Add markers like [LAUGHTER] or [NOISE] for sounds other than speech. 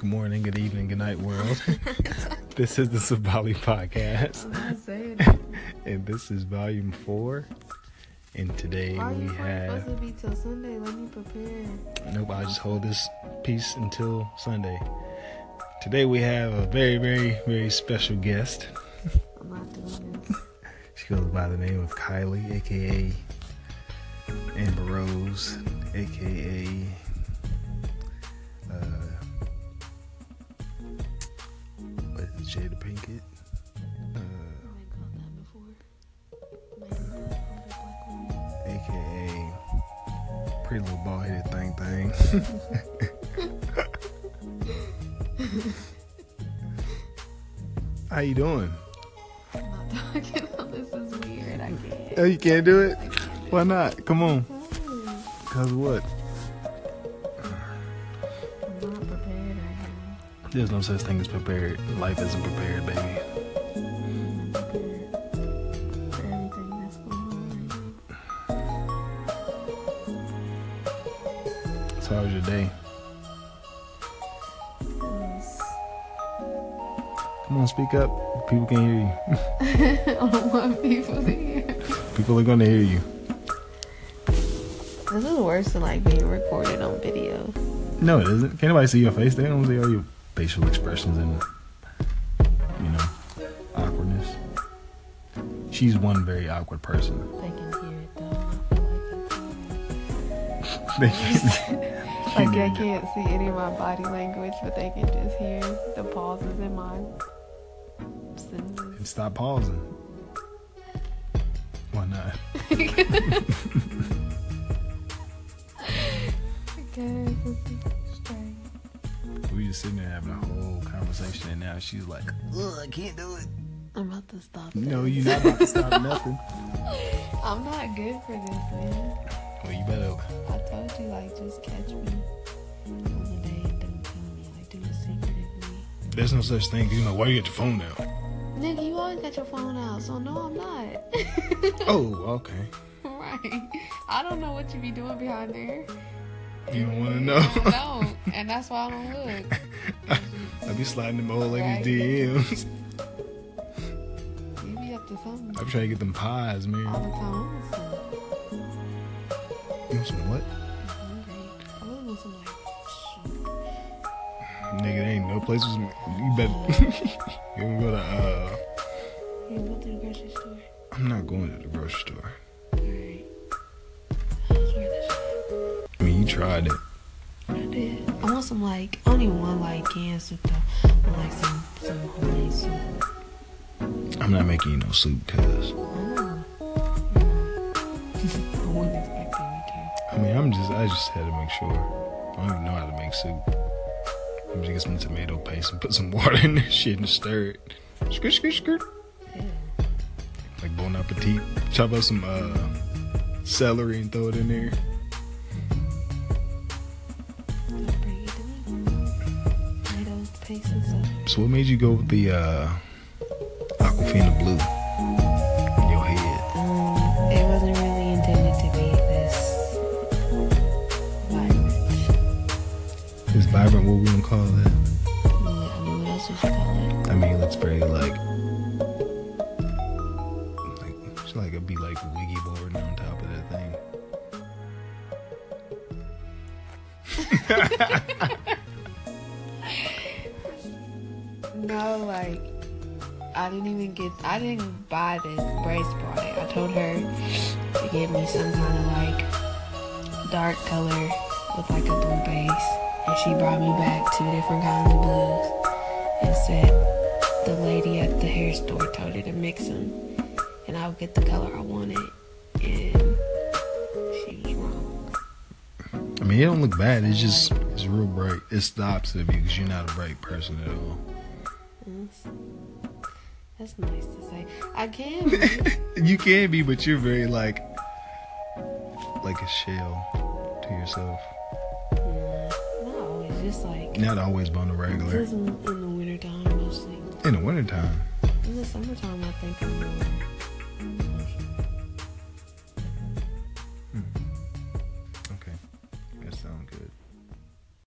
Good morning, good evening, good night, world. [LAUGHS] this is the Sabali podcast, [LAUGHS] and this is volume four. And today why we you supposed have. to be till Sunday? Let me prepare. Nope, I'll just hold this piece until Sunday. Today we have a very, very, very special guest. I'm not doing this. [LAUGHS] She goes by the name of Kylie, aka Amber Rose, aka Jada Pinkett, uh, I called that before. Man, that black woman. aka Pretty Little Bald Headed Thing Thing. [LAUGHS] How you doing? I'm not talking. [LAUGHS] this is weird. I can't. Oh, you can't do it? Can't do Why not? Come on. Cause what? There's no such thing as prepared. Life isn't prepared, baby. I'm not prepared for everything that's going on. So how was your day? Come on, speak up. People can hear you. [LAUGHS] [LAUGHS] I don't want people to hear. People are gonna hear you. This is worse than like being recorded on video. No, it isn't. Can't nobody see your face. They don't see all your facial expressions and you know awkwardness. She's one very awkward person. They can hear it though. they can't. like [LAUGHS] they can't see any of my body language, but they can just hear the pauses in my sentences. and stop pausing. Why not? [LAUGHS] [LAUGHS] Because just sitting there having a whole conversation, and now she's like, "Ugh, I can't do it." I'm about to stop. No, you're not about to stop nothing. [LAUGHS] I'm not good for this, man. Well, you better. I told you, like, just catch me on the day and don't tell me. Like, do it secretively. There's no such thing. You know, why you get your phone now? Nigga, you always got your phone out, so no, I'm not. [LAUGHS] Oh, okay. right. I don't know what you be doing behind there. You don't want to know. I don't, and that's why I don't look. [LAUGHS] I be sliding them old ladies' Right. DMs. You be up to something I'm trying to get them pies, all man. the time. You want some what? hungry. I really want some like. Nigga, there ain't no places. You better. [LAUGHS] you wanna go to, uh. You go to the grocery store. I'm not going to the grocery store. Tried it. I did. I want some like I don't want like canned soup though. I like some some homemade soup. I'm not making you no soup, cuz. Oh. [LAUGHS] I wasn't expecting you to. I mean, I'm just. I just had to make sure. I don't even know how to make soup. I'm just get some tomato paste and put some [LAUGHS] water in this shit and stir it. Skirt, skirt, skirt. Like bon appetit. Chop up some uh, celery and throw it in there. So what made you go with the uh, Aquafina blue? in Your head. Um, it wasn't really intended to be this vibrant. Is vibrant what we gonna call that? I mean, what else would you call it? I mean, it looks very like, like it's like it'd be like wiggy board on top of that thing. [LAUGHS] [LAUGHS] No, like I didn't even get. I didn't buy this. Brace it. I told her to get me some kind of like dark color with like a blue base, and she brought me back two different kinds of blues, and said the lady at the hair store told her to mix them, and I'll get the color I wanted, and she was wrong. I mean, it don't look bad. It's just it's real bright. It's the opposite of you because you're not a bright person at all. That's, that's nice to say. I can. be. [LAUGHS] you can be, but you're very like like a shell to yourself. Not always. Just like Not always, but on the regular. just in, in the wintertime mostly. In the wintertime, In the summertime, I think I'm more